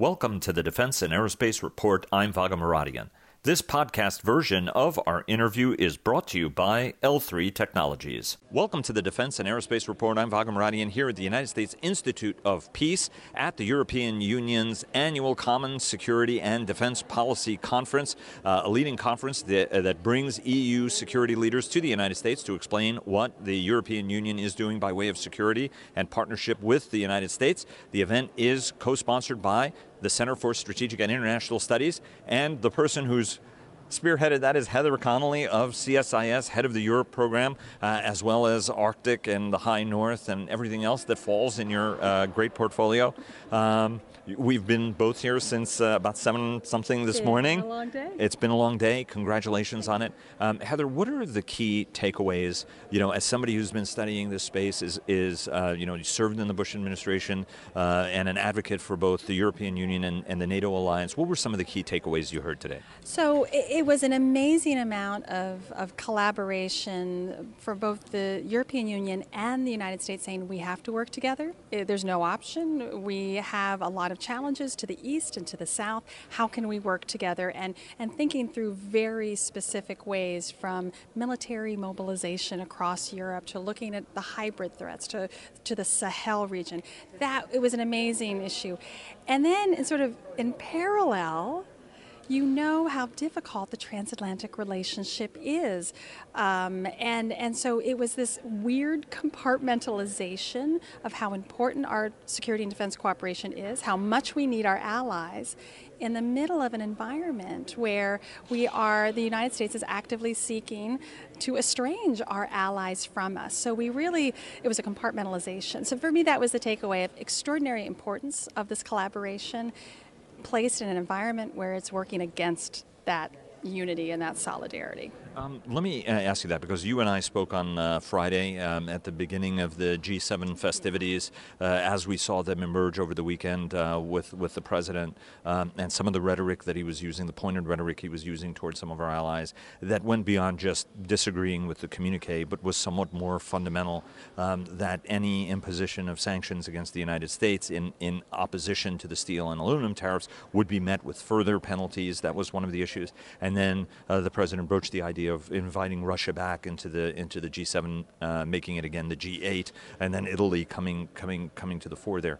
Welcome to the Defense and Aerospace Report. I'm Vago Muradian. This podcast version of our interview is brought to you by L3 Technologies. Welcome to the Defense and Aerospace Report. I'm Vago Muradian here at the United States Institute of Peace at the European Union's annual Common Security and Defense Policy Conference, uh, a leading conference that, uh, that brings EU security leaders to the United States to explain what the European Union is doing by way of security and partnership with the United States. The event is co sponsored by the Center for Strategic and International Studies, and the person who's spearheaded that is Heather Conley of CSIS, head of the Europe program, uh, as well as Arctic and the High North and everything else that falls in your uh, great portfolio. Um, we've been both here since uh, about seven something this it's morning. It's been a long day. It's been a long day. Congratulations on it, um, Heather. What are the key takeaways? You know, as somebody who's been studying this space, is is uh, you know you served in the Bush administration uh, and an advocate for both the European Union and, and, the NATO alliance. What were some of the key takeaways you heard today? So it, it was an amazing amount of, of collaboration for both the European Union and the United States saying we have to work together. Eh, there's no option. We have a lot of challenges to the east and to the south. How can we work together? And, and thinking through very specific ways from military mobilization across Europe to looking at the hybrid threats to, to the Sahel region. That it was an amazing issue. And then sort of in parallel, you know how difficult the transatlantic relationship is. Um, and, and so it was this weird compartmentalization of how important our security and defense cooperation is, how much we need our allies in the middle of an environment where we are, the United States is actively seeking to estrange our allies from us. So we really, it was a compartmentalization. So for me, that was the takeaway of extraordinary importance of this collaboration placed in an environment where it's working against that unity and that solidarity. Um, let me uh, ask you that because you and I spoke on uh, Friday um, at the beginning of the G7 festivities uh, as we saw them emerge over the weekend uh, with with the president um, and some of the rhetoric that he was using, the pointed rhetoric he was using towards some of our allies, that went beyond just disagreeing with the communique, but was somewhat more fundamental. Um, that any imposition of sanctions against the United States in in opposition to the steel and aluminum tariffs would be met with further penalties. That was one of the issues, and then uh, the president broached the idea of inviting Russia back into the into the G7, uh, making it again the G8, and then Italy coming coming coming to the fore there.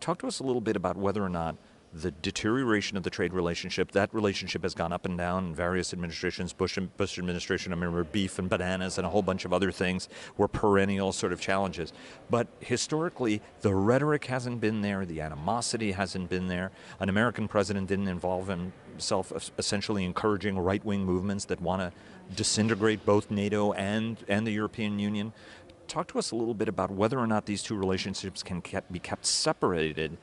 Talk to us a little bit about whether or not the deterioration of the trade relationship. That relationship has gone up and down in various administrations. Bush, Bush administration, I remember beef and bananas and a whole bunch of other things were perennial sort of challenges. But historically, the rhetoric hasn't been there, the animosity hasn't been there. An American president didn't involve himself essentially encouraging right wing movements that want to disintegrate both NATO and, and the European Union. Talk to us a little bit about whether or not these two relationships can be kept separated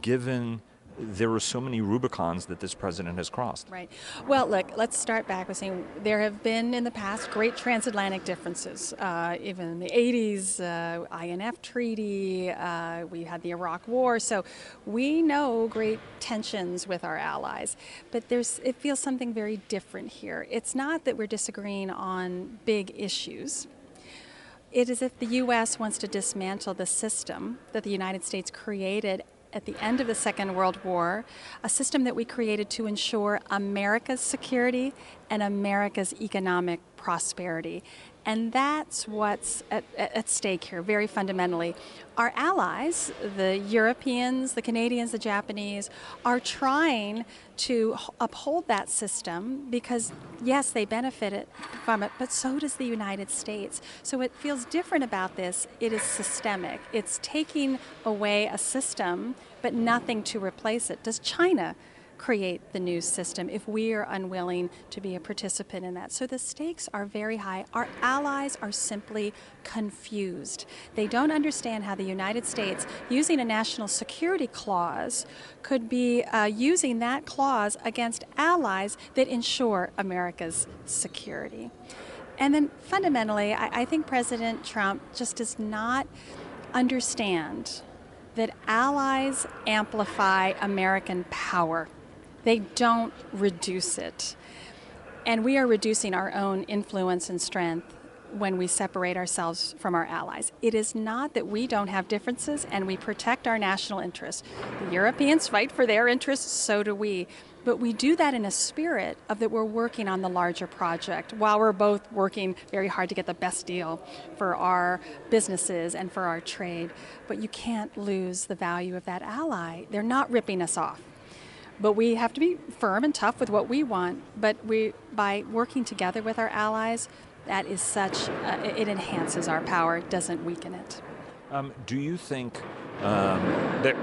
given there are so many Rubicons that this president has crossed. Right. Well, look, let's start back with saying there have been in the past great transatlantic differences. Uh, even in the 80s, uh, INF Treaty, uh, we had the Iraq War, so we know great tensions with our allies. But there's, it feels something very different here. It's not that we're disagreeing on big issues. It is if the U.S. wants to dismantle the system that the United States created at the end of the Second World War, a system that we created to ensure America's security and America's economic prosperity. And that's what's at, at, stake here, very fundamentally. Our allies, the Europeans, the Canadians, the Japanese, are trying to uphold that system because, yes, they benefit from it, but so does the United States. So it feels different about this. It is systemic, it's taking away a system, but nothing to replace it. Does China? Create the new system if we are unwilling to be a participant in that. So the stakes are very high. Our allies are simply confused. They don't understand how the United States, using a national security clause, could be uh, using that clause against allies that ensure America's security. And then fundamentally, I, I think President Trump just does not understand that allies amplify American power. They don't reduce it. And we are reducing our own influence and strength when we separate ourselves from our allies. It is not that we don't have differences and we protect our national interests. The Europeans fight for their interests, so do we. But we do that in a spirit of that we're working on the larger project while we're both working very hard to get the best deal for our businesses and for our trade. But you can't lose the value of that ally. They're not ripping us off. But we have to be firm and tough with what we want. But we, by working together with our allies, that is such, uh, it enhances our power, doesn't weaken it. Um, do you think um, that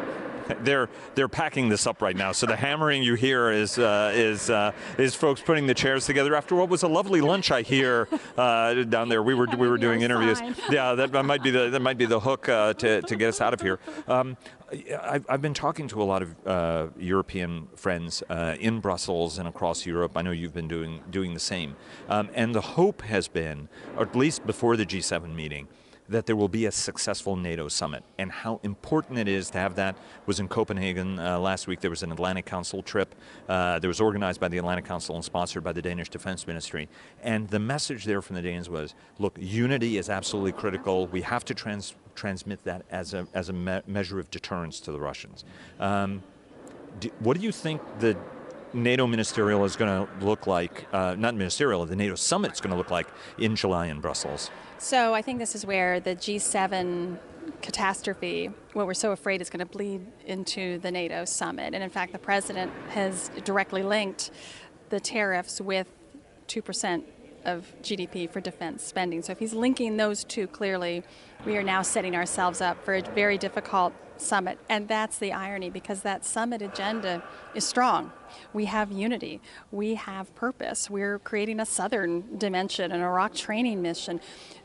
they're they're packing this up right now. So the hammering you hear is uh, is uh, is folks putting the chairs together after what was a lovely lunch I hear uh, down there. We were we were doing interviews. Yeah, that might be the that might be the hook uh, to to get us out of here. Um, I've, I've, been talking to a lot of uh, European friends uh, in Brussels and across Europe. I know you've been doing doing the same, um, and the hope has been, or at least before the G7 meeting, that there will be a successful NATO summit. And how important it is to have that was in Copenhagen uh, last week. There was an Atlantic Council trip uh, that was organized by the Atlantic Council and sponsored by the Danish Defense Ministry. And the message there from the Danes was, look, unity is absolutely critical. We have to trans transmit that as a, as a me measure of deterrence to the Russians. Um, do, what do you think the NATO ministerial is going to look like, uh, not ministerial, the NATO summit is going to look like in July in Brussels? So I think this is where the G7 catastrophe, what we're so afraid is going to bleed into the NATO summit. And in fact, the president has directly linked the tariffs with 2% of GDP for defense spending. So if he's linking those two clearly, we are now setting ourselves up for a very difficult summit. And that's the irony because that summit agenda is strong. We have unity. We have purpose. We're creating a southern dimension, an Iraq training mission.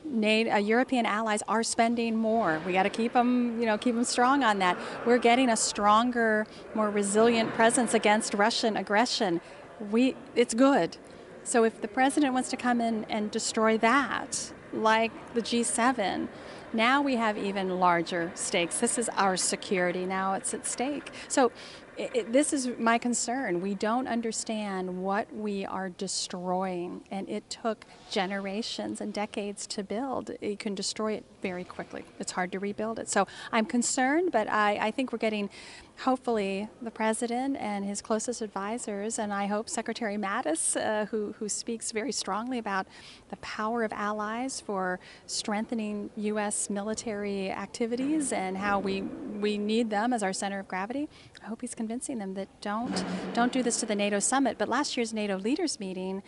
NATO, uh, European allies are spending more. We got to keep them, you know, keep them strong on that. We're getting a stronger, more resilient presence against Russian aggression. We, it's good. So if the president wants to come in and destroy that, like the G7, now we have even larger stakes. This is our security. Now it's at stake. So it, this is my concern. We don't understand what we are destroying, and it took generations and decades to build. You can destroy it very quickly. It's hard to rebuild it. So I'm concerned, but I, I think we're getting hopefully the president and his closest advisors, and I hope Secretary Mattis, uh, who, who speaks very strongly about the power of allies for strengthening U.S. military activities and how we, we need them as our center of gravity. I hope he's convincing them that don't, don't do this to the NATO summit. But last year's NATO leaders meeting,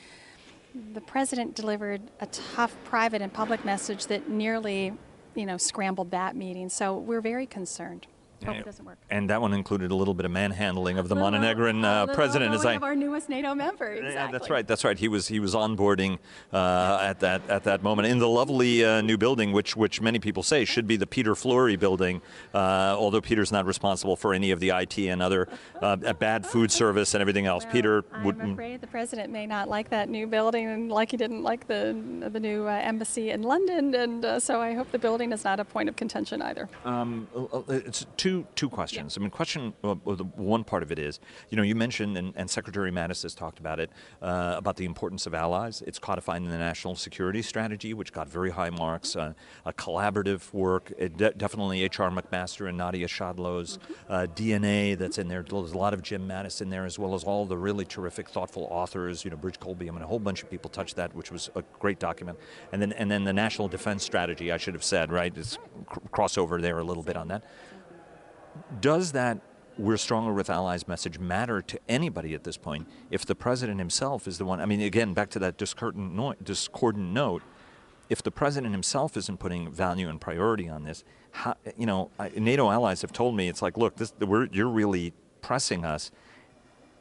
the president delivered a tough private and public message that nearly you know, scrambled that meeting. So we're very concerned. Hope it doesn't work. And that one included a little bit of manhandling of the Montenegrin uh, president. As I, our newest NATO member. Exactly. Yeah, that's right. That's right. He was he was onboarding uh, at that at that moment in the lovely uh, new building, which which many people say should be the Peter Flory building. Uh, although Peter's not responsible for any of the IT and other uh, bad food service and everything else. Well, Peter would. I'm afraid the president may not like that new building, like he didn't like the the new uh, embassy in London, and so I hope the building is not a point of contention either. Um, it's two two questions. I mean, question uh, one part of it is, you know, you mentioned and, and Secretary Mattis has talked about it uh, about the importance of allies. It's codified in the national security strategy, which got very high marks. Uh, a collaborative work, de definitely H.R. McMaster and Nadia Schadlow's mm-hmm. uh, DNA that's in there. There's a lot of Jim Mattis in there, as well as all the really terrific, thoughtful authors. You know, Bridge Colby. I mean, a whole bunch of people touched that, which was a great document. And then, and then the national defense strategy. I should have said, right? It's crossover there a little bit on that does that we're stronger with allies message matter to anybody at this point if the president himself is the one? I mean, again, back to that discordant note, discordant note if the president himself isn't putting value and priority on this, how, you know, NATO allies have told me it's like, look, this, you're really pressing us.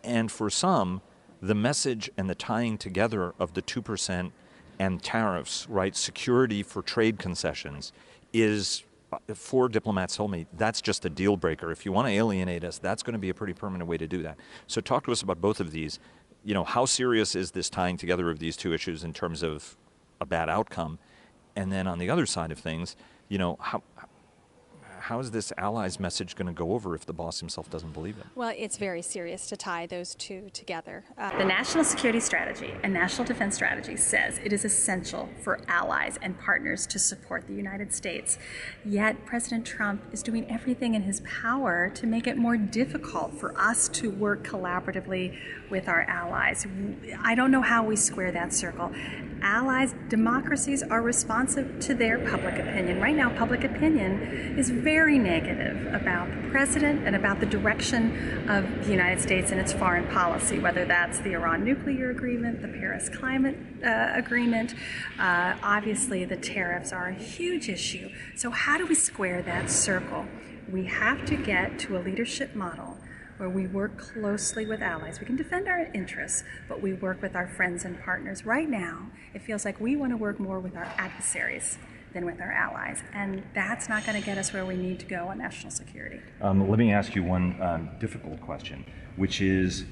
And for some, the message and the tying together of the 2% and tariffs, right, security for trade concessions, is four diplomats told me that's just a deal breaker. If you want to alienate us, that's going to be a pretty permanent way to do that. So talk to us about both of these. You know, how serious is this tying together of these two issues in terms of a bad outcome? And then on the other side of things, you know, how how is this allies message going to go over if the boss himself doesn't believe it? Well, it's very serious to tie those two together. Uh, the National Security Strategy and National Defense Strategy says it is essential for allies and partners to support the United States. Yet, President Trump is doing everything in his power to make it more difficult for us to work collaboratively with our allies. I don't know how we square that circle. Allies, democracies are responsive to their public opinion. Right now, public opinion is very negative about the president and about the direction of the United States and its foreign policy, whether that's the Iran nuclear agreement, the Paris climate uh, agreement. Uh, obviously, the tariffs are a huge issue. So, how do we square that circle? We have to get to a leadership model where we work closely with allies. We can defend our interests, but we work with our friends and partners. Right now, it feels like we want to work more with our adversaries than with our allies. And that's not going to get us where we need to go on national security. Um, let me ask you one um, difficult question, which is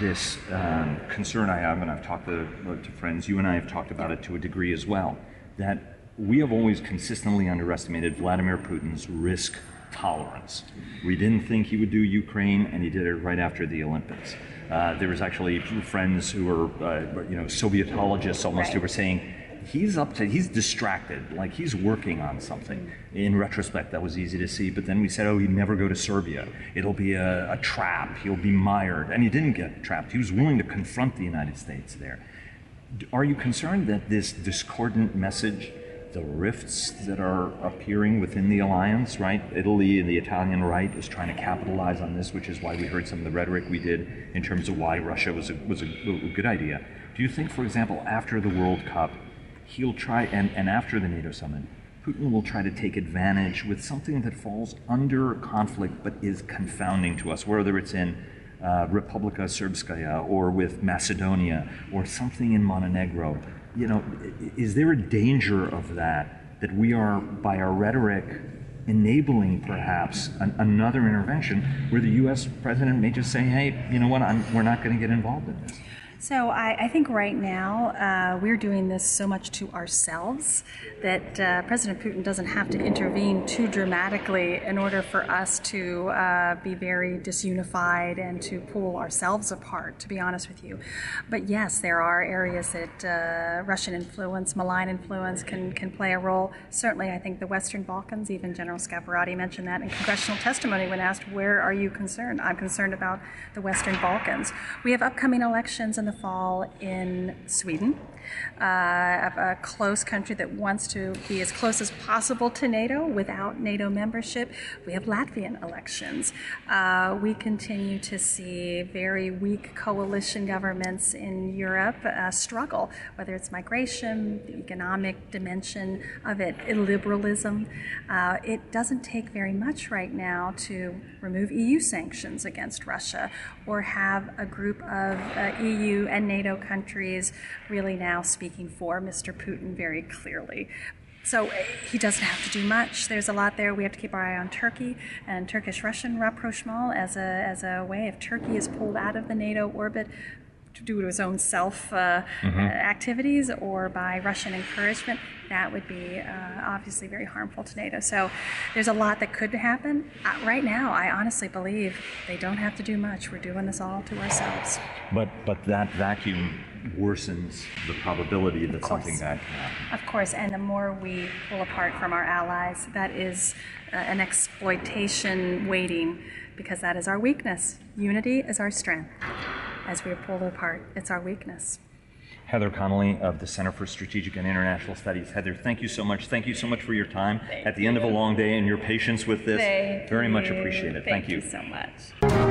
this um, concern I have, and I've talked to, to friends, you and I have talked about it to a degree as well, that we have always consistently underestimated Vladimir Putin's risk tolerance. We didn't think he would do Ukraine, and he did it right after the Olympics. Uh, there was actually friends who were, uh, you know, Sovietologists almost right. who were saying he's up to he's distracted like he's working on something in retrospect that was easy to see but then we said oh he'd never go to Syria. It'll be a, a, trap. He'll be mired. And he didn't get trapped. He was willing to confront the united states there. Are you concerned that this discordant message the rifts that are appearing within the alliance, right? Italy and the Italian right is trying to capitalize on this, which is why we heard some of the rhetoric we did in terms of why Russia was a, was a, a good idea. Do you think, for example, after the World Cup, he'll try, and, and after the NATO summit, Putin will try to take advantage with something that falls under conflict but is confounding to us, whether it's in uh, Republika Srpska or with Macedonia or something in Montenegro you know, is there a danger of that, that we are, by our rhetoric, enabling perhaps an, another intervention where the U.S. president may just say, hey, you know what, I'm, we're not going to get involved in this? So I, I, think right now uh, we're doing this so much to ourselves that uh, President Putin doesn't have to intervene too dramatically in order for us to uh, be very disunified and to pull ourselves apart, to be honest with you. But yes, there are areas that uh, Russian influence, malign influence can, can play a role. Certainly, I think the Western Balkans, even General Scaparrotti mentioned that in congressional testimony when asked, Where are you concerned? I'm concerned about the Western Balkans. We have upcoming elections in the fall in Sweden uh, a, close country that wants to be as close as possible to NATO without NATO membership. We have Latvian elections. Uh, we continue to see very weak coalition governments in Europe uh, struggle, whether it's migration, the economic dimension of it, illiberalism. Uh, it doesn't take very much right now to remove EU sanctions against Russia or have a group of uh, And NATO countries really now speaking for Mr. Putin very clearly. So eh, he doesn't have to do much. There's a lot there. We have to keep our eye on Turkey and Turkish-Russian rapprochement as a as a way if Turkey is pulled out of the NATO orbit due to his own self uh, mm-hmm. uh, activities or by Russian encouragement, that would be uh, obviously very harmful to NATO. So there's a lot that could happen. Uh, right now, I honestly believe they don't have to do much. We're doing this all to ourselves. But but that vacuum worsens the probability that something bad can happen. Of course, and the more we pull apart from our allies, that is uh, an exploitation waiting because that is our weakness. Unity is our strength. As we are pulled apart, it's our weakness. Heather Conley of the Center for Strategic and International Studies. Heather, thank you so much. Thank you so much for your time thank at the you. end of a long day and your patience with this. Thank Very you. much appreciated. Thank, thank you. you so much.